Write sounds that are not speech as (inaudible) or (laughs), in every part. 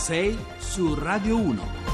6 su Radio 1.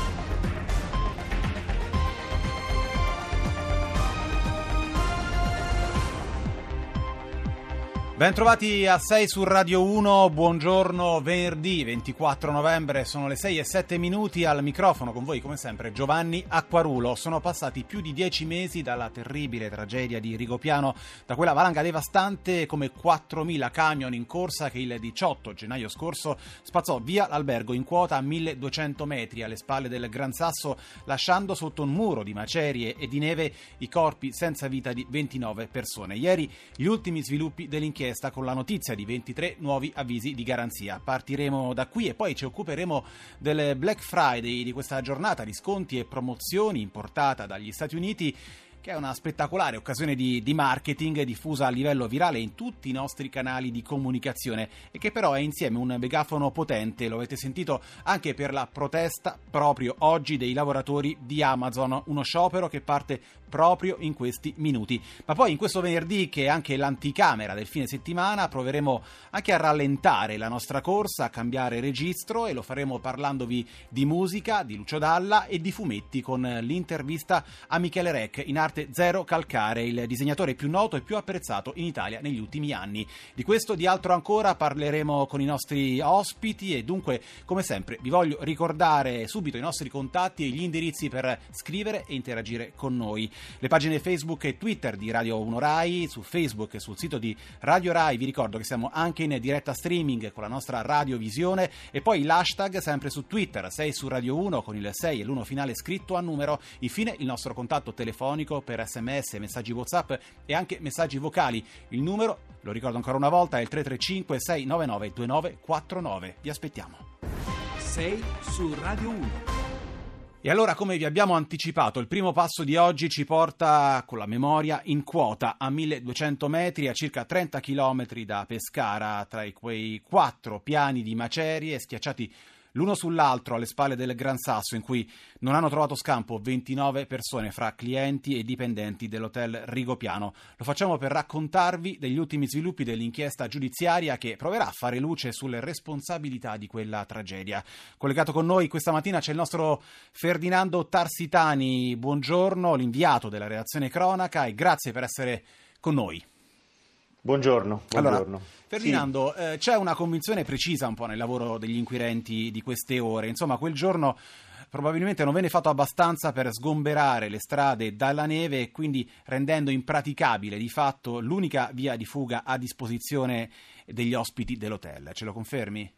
Bentrovati a 6 su Radio 1, buongiorno venerdì 24 novembre, sono le 6 e 7 minuti al microfono con voi come sempre Giovanni Acquarulo. Sono passati più di 10 mesi dalla terribile tragedia di Rigopiano, da quella valanga devastante come 4.000 camion in corsa che il 18 gennaio scorso spazzò via l'albergo in quota a 1200 metri alle spalle del Gran Sasso lasciando sotto un muro di macerie e di neve i corpi senza vita di 29 persone. Ieri gli ultimi sviluppi dell'inchiesta inchiesta con la notizia di 23 nuovi avvisi di garanzia. Partiremo da qui e poi ci occuperemo del Black Friday di questa giornata di sconti e promozioni importata dagli Stati Uniti che è una spettacolare occasione di, di, marketing diffusa a livello virale in tutti i nostri canali di comunicazione e che però è insieme un megafono potente, lo avete sentito anche per la protesta proprio oggi dei lavoratori di Amazon, uno sciopero che parte proprio in questi minuti. Ma poi in questo venerdì, che è anche l'anticamera del fine settimana, proveremo anche a rallentare la nostra corsa, a cambiare registro e lo faremo parlandovi di musica, di Lucio Dalla e di fumetti con l'intervista a Michele Rec in arte Zero Calcare, il disegnatore più noto e più apprezzato in Italia negli ultimi anni. Di questo e di altro ancora parleremo con i nostri ospiti e dunque, come sempre, vi voglio ricordare subito i nostri contatti e gli indirizzi per scrivere e interagire con noi. Le pagine Facebook e Twitter di Radio 1 Rai, su Facebook e sul sito di Radio Rai, vi ricordo che siamo anche in diretta streaming con la nostra radiovisione e poi l'hashtag sempre su Twitter, 6 su Radio 1 con il 6 e l'1 finale scritto a numero. Infine il nostro contatto telefonico per sms, messaggi whatsapp e anche messaggi vocali. Il numero, lo ricordo ancora una volta, è il 335 699 2949. Vi aspettiamo. 6 su Radio 1. E allora, come vi abbiamo anticipato, il primo passo di oggi ci porta con la memoria in quota a 1200 metri, a circa 30 km da Pescara, tra quei quattro piani di macerie schiacciati l'uno sull'altro alle spalle del Gran Sasso in cui non hanno trovato scampo 29 persone fra clienti e dipendenti dell'hotel Rigopiano. Lo facciamo per raccontarvi degli ultimi sviluppi dell'inchiesta giudiziaria che proverà a fare luce sulle responsabilità di quella tragedia. Collegato con noi questa mattina c'è il nostro Ferdinando Tarsitani. Buongiorno, l'inviato della redazione cronaca e grazie per essere con noi. Buongiorno. buongiorno. Allora, Ferdinando, sì. eh, c'è una convinzione precisa un po' nel lavoro degli inquirenti di queste ore. Insomma, quel giorno probabilmente non venne fatto abbastanza per sgomberare le strade dalla neve e quindi rendendo impraticabile di fatto l'unica via di fuga a disposizione degli ospiti dell'hotel. Ce lo confermi?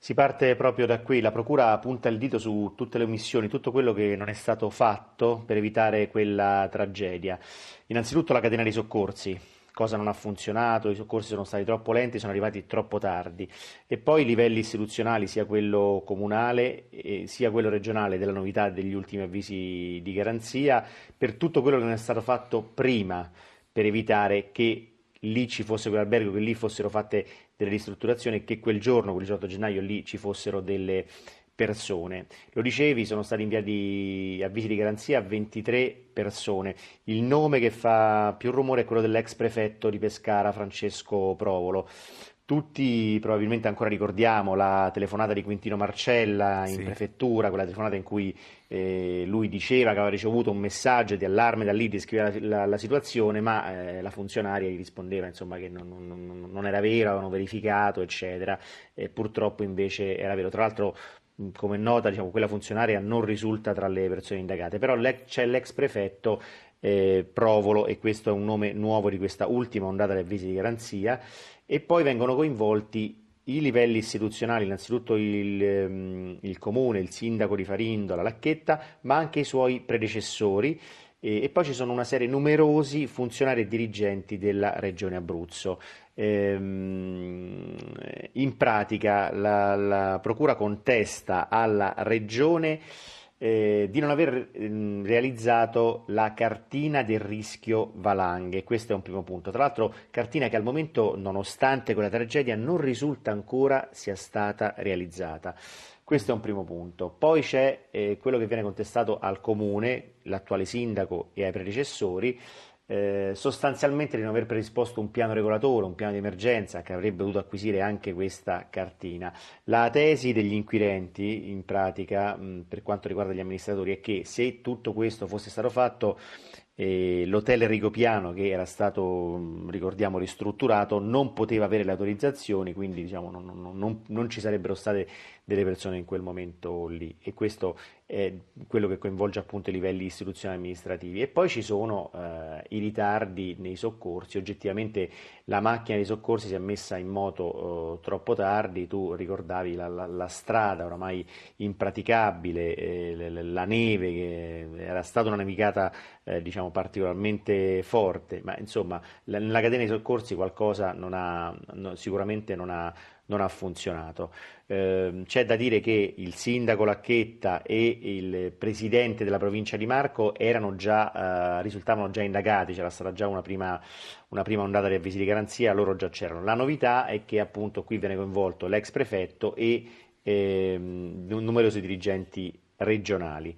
Si parte proprio da qui, la Procura punta il dito su tutte le omissioni, tutto quello che non è stato fatto per evitare quella tragedia. Innanzitutto la catena dei soccorsi, cosa non ha funzionato, i soccorsi sono stati troppo lenti, sono arrivati troppo tardi. E poi i livelli istituzionali, sia quello comunale sia quello regionale della novità degli ultimi avvisi di garanzia, per tutto quello che non è stato fatto prima per evitare che lì ci fosse quell'albergo, che lì fossero fatte delle ristrutturazioni e che quel giorno, quel 18 gennaio, lì ci fossero delle persone. Lo dicevi, sono stati inviati avvisi di garanzia a 23 persone. Il nome che fa più rumore è quello dell'ex prefetto di Pescara, Francesco Provolo. Tutti probabilmente ancora ricordiamo la telefonata di Quintino Marcella in sì. prefettura, quella telefonata in cui eh, lui diceva che aveva ricevuto un messaggio di allarme da lì, descriveva la, la, la situazione, ma eh, la funzionaria gli rispondeva insomma, che non, non, non, era vero, avevano verificato, eccetera. E purtroppo invece era vero. Tra l'altro come nota diciamo, quella funzionaria non risulta tra le persone indagate, però c'è l'ex prefetto eh, Provolo e questo è un nome nuovo di questa ultima ondata di avvisi di garanzia e poi vengono coinvolti i livelli istituzionali, innanzitutto il, ehm, il comune, il sindaco di Farindo, la Lacchetta, ma anche i suoi predecessori e, e poi ci sono una serie numerosi funzionari e dirigenti della regione Abruzzo. Ehm, in pratica la, la, Procura contesta alla Regione eh, di non aver eh, realizzato la cartina del rischio valanghe, questo è un primo punto. Tra l'altro cartina che al momento, nonostante quella tragedia, non risulta ancora sia stata realizzata. Questo è un primo punto. Poi c'è eh, quello che viene contestato al comune, l'attuale sindaco e ai predecessori, eh, sostanzialmente di non aver predisposto un piano regolatore, un piano di emergenza che avrebbe dovuto acquisire anche questa cartina. La tesi degli inquirenti, in pratica, mh, per quanto riguarda gli amministratori, è che se tutto questo fosse stato fatto, eh, l'hotel Rigopiano che era stato, ricordiamo, ristrutturato non poteva avere le autorizzazioni, quindi diciamo, non, non, non, non, ci sarebbero state delle persone in quel momento lì. E questo è quello che coinvolge appunto i livelli istituzionali amministrativi. E poi ci sono eh, i ritardi nei soccorsi, oggettivamente la macchina dei soccorsi si è messa in moto eh, troppo tardi, tu ricordavi la, la, la strada oramai impraticabile, eh, la neve che era stata una navigata eh, diciamo particolarmente forte, ma insomma nella catena dei soccorsi qualcosa non ha, no, sicuramente non ha, non ha funzionato. Eh, c'è da dire che il sindaco Lacchetta e il presidente della provincia di Marco già, eh, risultavano già indagati, c'era stata già una prima, una prima ondata di avvisi di garanzia, loro già c'erano. La novità è che appunto qui viene coinvolto l'ex prefetto e eh, numerosi dirigenti regionali.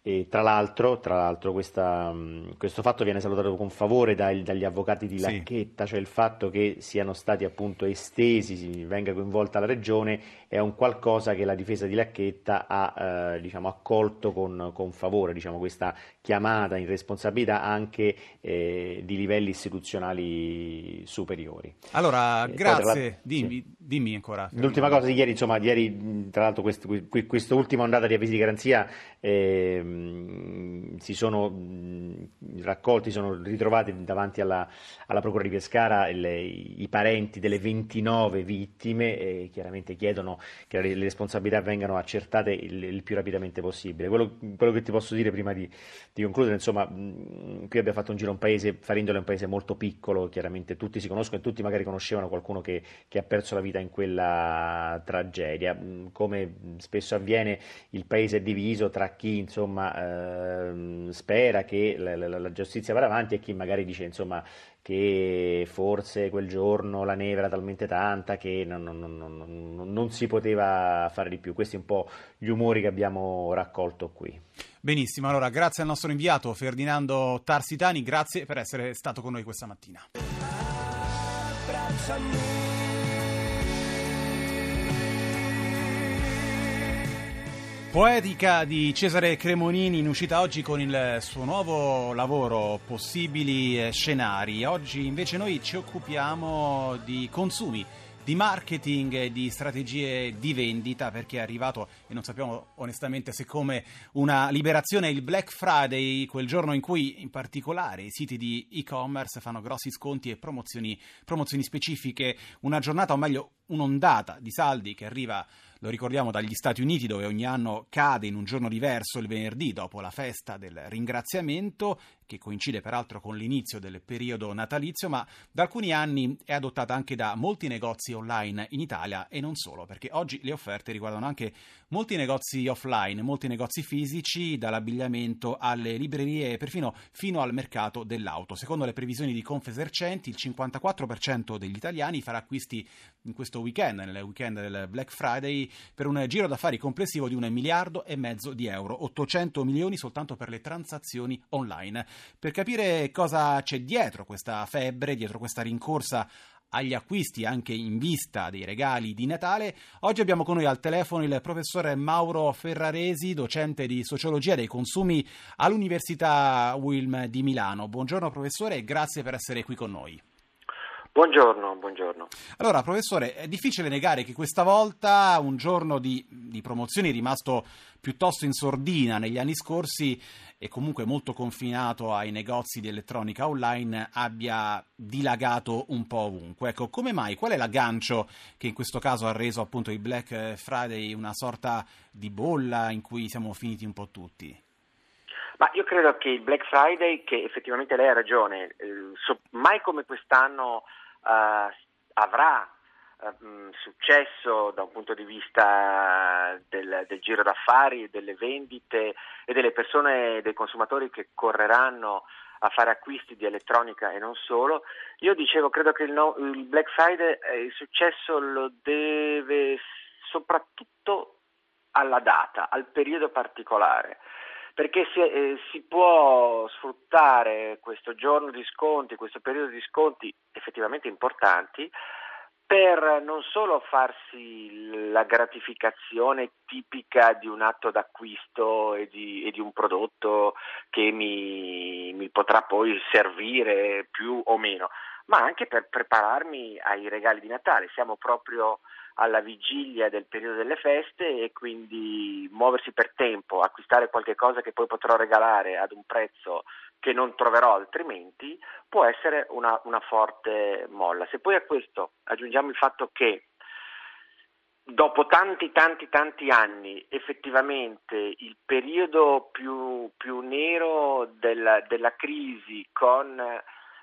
E tra l'altro, tra l'altro questa, questo fatto viene salutato con favore dai, dagli avvocati di Lacchetta, sì. cioè il fatto che siano stati appunto estesi, venga coinvolta la regione, è un qualcosa che la difesa di Lacchetta ha eh, diciamo, accolto con, con favore, diciamo, questa chiamata in responsabilità anche eh, di livelli istituzionali superiori. Allora, eh, grazie, la... dimmi, sì. dimmi, ancora. L'ultima cosa di ieri, insomma, ieri tra l'altro quest, questa ultima ondata di avvisi di garanzia eh, si sono raccolti, sono ritrovati davanti alla, alla Procura di Pescara le, i parenti delle 29 vittime e chiaramente chiedono che le, responsabilità vengano accertate il, il più rapidamente possibile. Quello, quello, che ti posso dire prima di, di concludere, insomma, qui abbiamo fatto un giro a un paese, Farindole è un paese molto piccolo, chiaramente tutti si conoscono e tutti magari conoscevano qualcuno che, che ha perso la vita in quella tragedia. Come spesso avviene, il paese è diviso tra chi insomma ehm, spera che la, la, la, giustizia vada avanti e chi magari dice insomma che forse quel giorno la neve era talmente tanta che non, non, non, non si poteva fare di più. Questi un po' gli umori che abbiamo raccolto qui. Benissimo, allora grazie al nostro inviato Ferdinando Tarsitani, grazie per essere stato con noi questa mattina. Abbracciami. Poetica di Cesare Cremonini in uscita oggi con il suo nuovo lavoro Possibili eh, scenari. Oggi invece noi ci occupiamo di consumi di marketing di strategie di vendita perché è arrivato e non sappiamo onestamente se come una liberazione il Black Friday, quel giorno in cui in particolare i siti di e-commerce fanno grossi sconti e promozioni, promozioni specifiche, una giornata o meglio un'ondata di saldi che arriva lo ricordiamo dagli Stati Uniti dove ogni anno cade in un giorno diverso il venerdì dopo la festa del ringraziamento che coincide peraltro con l'inizio del periodo natalizio, ma da alcuni anni è adottata anche da molti negozi online in Italia e non solo, perché oggi le offerte riguardano anche molti negozi offline, molti negozi fisici, dall'abbigliamento alle librerie e perfino fino al mercato dell'auto. Secondo le previsioni di Confesercenti, il 54% degli italiani farà acquisti in questo weekend, nel weekend del Black Friday, per un giro d'affari complessivo di un miliardo e mezzo di euro, 800 milioni soltanto per le transazioni online per capire cosa c'è dietro questa febbre, dietro questa rincorsa agli acquisti anche in vista dei regali di Natale. Oggi abbiamo con noi al telefono il professore Mauro Ferraresi, docente di sociologia dei consumi all'Università Wilm di Milano. Buongiorno professore e grazie per essere qui con noi. Buongiorno, buongiorno. Allora, professore, è difficile negare che questa volta un giorno di, di promozioni rimasto piuttosto in sordina negli anni scorsi e comunque molto confinato ai negozi di elettronica online abbia dilagato un po' ovunque. Ecco, come mai? Qual è l'aggancio che in questo caso ha reso appunto il Black Friday una sorta di bolla in cui siamo finiti un po' tutti? Ma io credo che il Black Friday, che effettivamente lei ha ragione, eh, so, mai come quest'anno uh, avrà uh, successo da un punto di vista del, del, giro d'affari, delle vendite e delle persone, dei consumatori che correranno a fare acquisti di elettronica e non solo. Io dicevo, credo che il, no, il Black Friday, eh, il successo lo deve soprattutto alla data, al periodo particolare perché si, eh, si, può sfruttare questo giorno di sconti, questo periodo di sconti effettivamente importanti per non solo farsi la gratificazione tipica di un atto d'acquisto e di, e di un prodotto che mi, mi potrà poi servire più o meno, ma anche per prepararmi ai regali di Natale. Siamo proprio alla vigilia del periodo delle feste e quindi muoversi per tempo, acquistare qualche cosa che poi potrò regalare ad un prezzo che non troverò altrimenti, può essere una, una forte molla. Se poi a questo aggiungiamo il fatto che dopo tanti tanti tanti anni effettivamente il periodo più, più nero della, della crisi con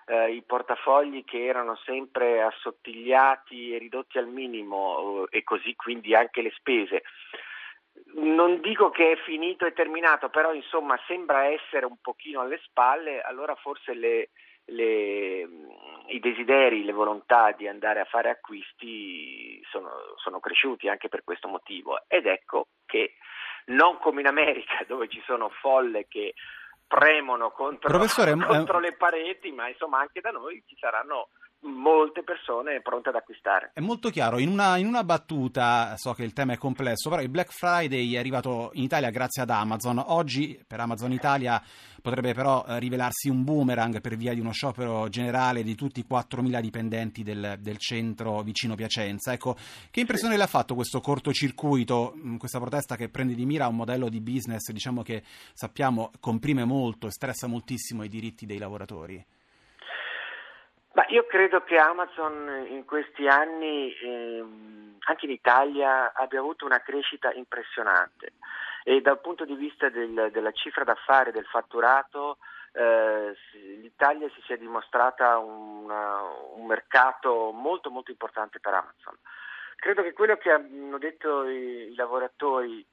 eh, i portafogli che erano sempre assottigliati e ridotti al minimo eh, e così quindi anche le spese. Non dico che è finito e terminato, però insomma sembra essere un pochino alle spalle, allora forse le, le, i desideri, le volontà di andare a fare acquisti sono, sono, cresciuti anche per questo motivo. Ed ecco che non come in America (laughs) dove ci sono folle che premono contro, (laughs) contro le pareti, ma insomma anche da noi ci saranno molte persone pronte ad acquistare. È molto chiaro, in una, in una, battuta, so che il tema è complesso, però il Black Friday è arrivato in Italia grazie ad Amazon. Oggi per Amazon Italia potrebbe però eh, rivelarsi un boomerang per via di uno sciopero generale di tutti i 4.000 dipendenti del, del centro vicino Piacenza. Ecco, che impressione sì. le ha fatto questo cortocircuito, mm, questa protesta che prende di mira un modello di business diciamo che sappiamo comprime molto e stressa moltissimo i diritti dei lavoratori? Ma io credo che Amazon in questi anni, ehm, anche in Italia, abbia avuto una crescita impressionante e dal punto di vista del, della cifra d'affari, del fatturato, eh, l'Italia si sia dimostrata una, un mercato molto molto importante per Amazon. Credo che quello che hanno detto i, i lavoratori,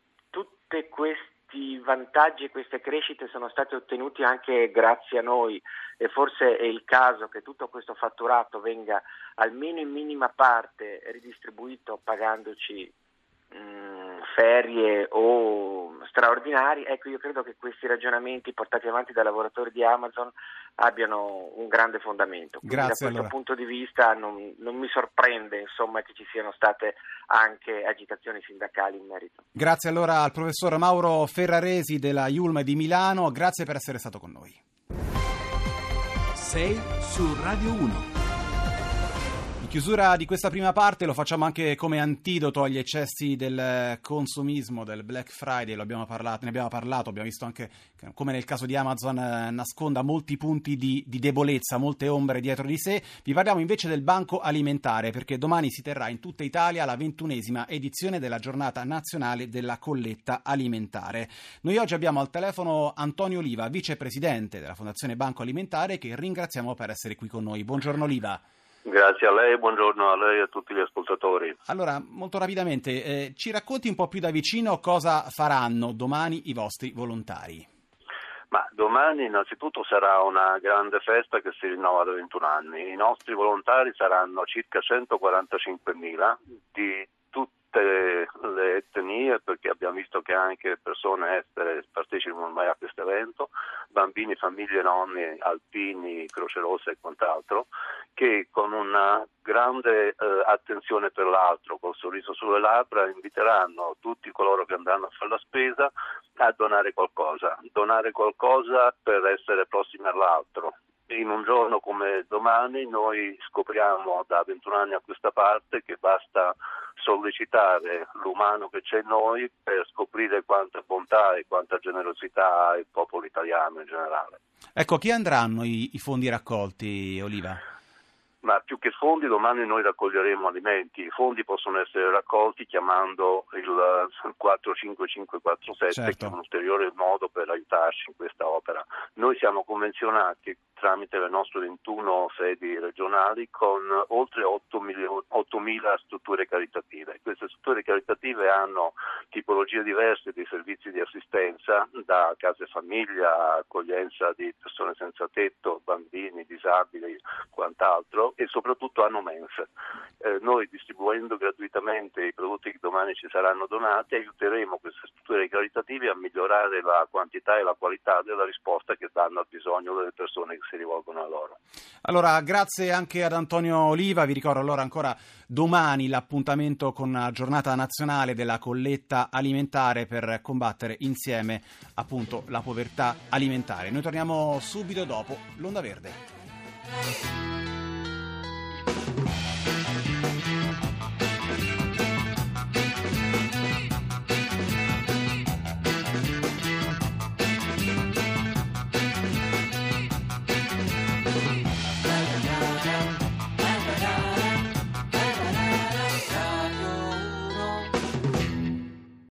queste questi vantaggi e queste crescite sono stati ottenuti anche grazie a noi e forse è il caso che tutto questo fatturato venga almeno in minima parte ridistribuito pagandoci mh, mm, ferie o straordinari, ecco io credo che questi ragionamenti portati avanti dai lavoratori di Amazon abbiano un grande fondamento. Quindi Grazie, da questo allora. punto di vista non, non mi sorprende insomma, che ci siano state anche agitazioni sindacali in merito. Grazie allora al professor Mauro Ferraresi della Iulm di Milano, grazie per essere stato con noi. 6 su Radio 1 chiusura di questa prima parte lo facciamo anche come antidoto agli eccessi del consumismo, del Black Friday, abbiamo parlato, ne abbiamo parlato, abbiamo visto anche come nel caso di Amazon eh, nasconda molti punti di, di, debolezza, molte ombre dietro di sé. Vi parliamo invece del Banco Alimentare perché domani si terrà in tutta Italia la ventunesima edizione della giornata nazionale della colletta alimentare. Noi oggi abbiamo al telefono Antonio Oliva, vicepresidente della Fondazione Banco Alimentare che ringraziamo per essere qui con noi. Buongiorno Oliva. Grazie a lei, buongiorno a lei e a tutti gli ascoltatori. Allora, molto rapidamente, eh, ci racconti un po' più da vicino cosa faranno domani i vostri volontari? Ma domani innanzitutto sarà una grande festa che si rinnova da 21 anni. I nostri volontari saranno circa 145.000 di tutte le etnie, perché abbiamo visto che anche persone estere partecipano ormai a questo evento, bambini, famiglie, nonni, alpini, Croce Rossa e quant'altro, che con una grande eh, attenzione per l'altro, col sorriso sulle labbra, inviteranno tutti coloro che andranno a fare la spesa a donare qualcosa, donare qualcosa per essere prossimi all'altro, in un giorno come domani noi scopriamo da 21 anni a questa parte che basta sollecitare l'umano che c'è in noi per scoprire quanta bontà e quanta generosità ha il popolo italiano in generale. Ecco, chi andranno i, i fondi raccolti, Oliva? Ma più che fondi domani noi raccoglieremo alimenti. I fondi possono essere raccolti chiamando il 45547 certo. che è un ulteriore modo per aiutarci in questa opera. Noi siamo convenzionati tramite le nostre 21 sedi regionali con oltre 8.000 strutture caritative. Queste strutture caritative hanno tipologie diverse di servizi di assistenza, da case famiglia, accoglienza di persone senza tetto, bambini, disabili, quant'altro e soprattutto hanno mense. Eh, noi distribuendo gratuitamente i prodotti che domani ci saranno donati aiuteremo queste strutture caritative a migliorare la quantità e la qualità della risposta che danno al bisogno delle persone che si rivolgono a loro. Allora, grazie anche ad Antonio Oliva, vi ricordo allora ancora domani l'appuntamento con la giornata nazionale della colletta alimentare per combattere insieme appunto la povertà alimentare. Noi torniamo subito dopo l'Onda Verde.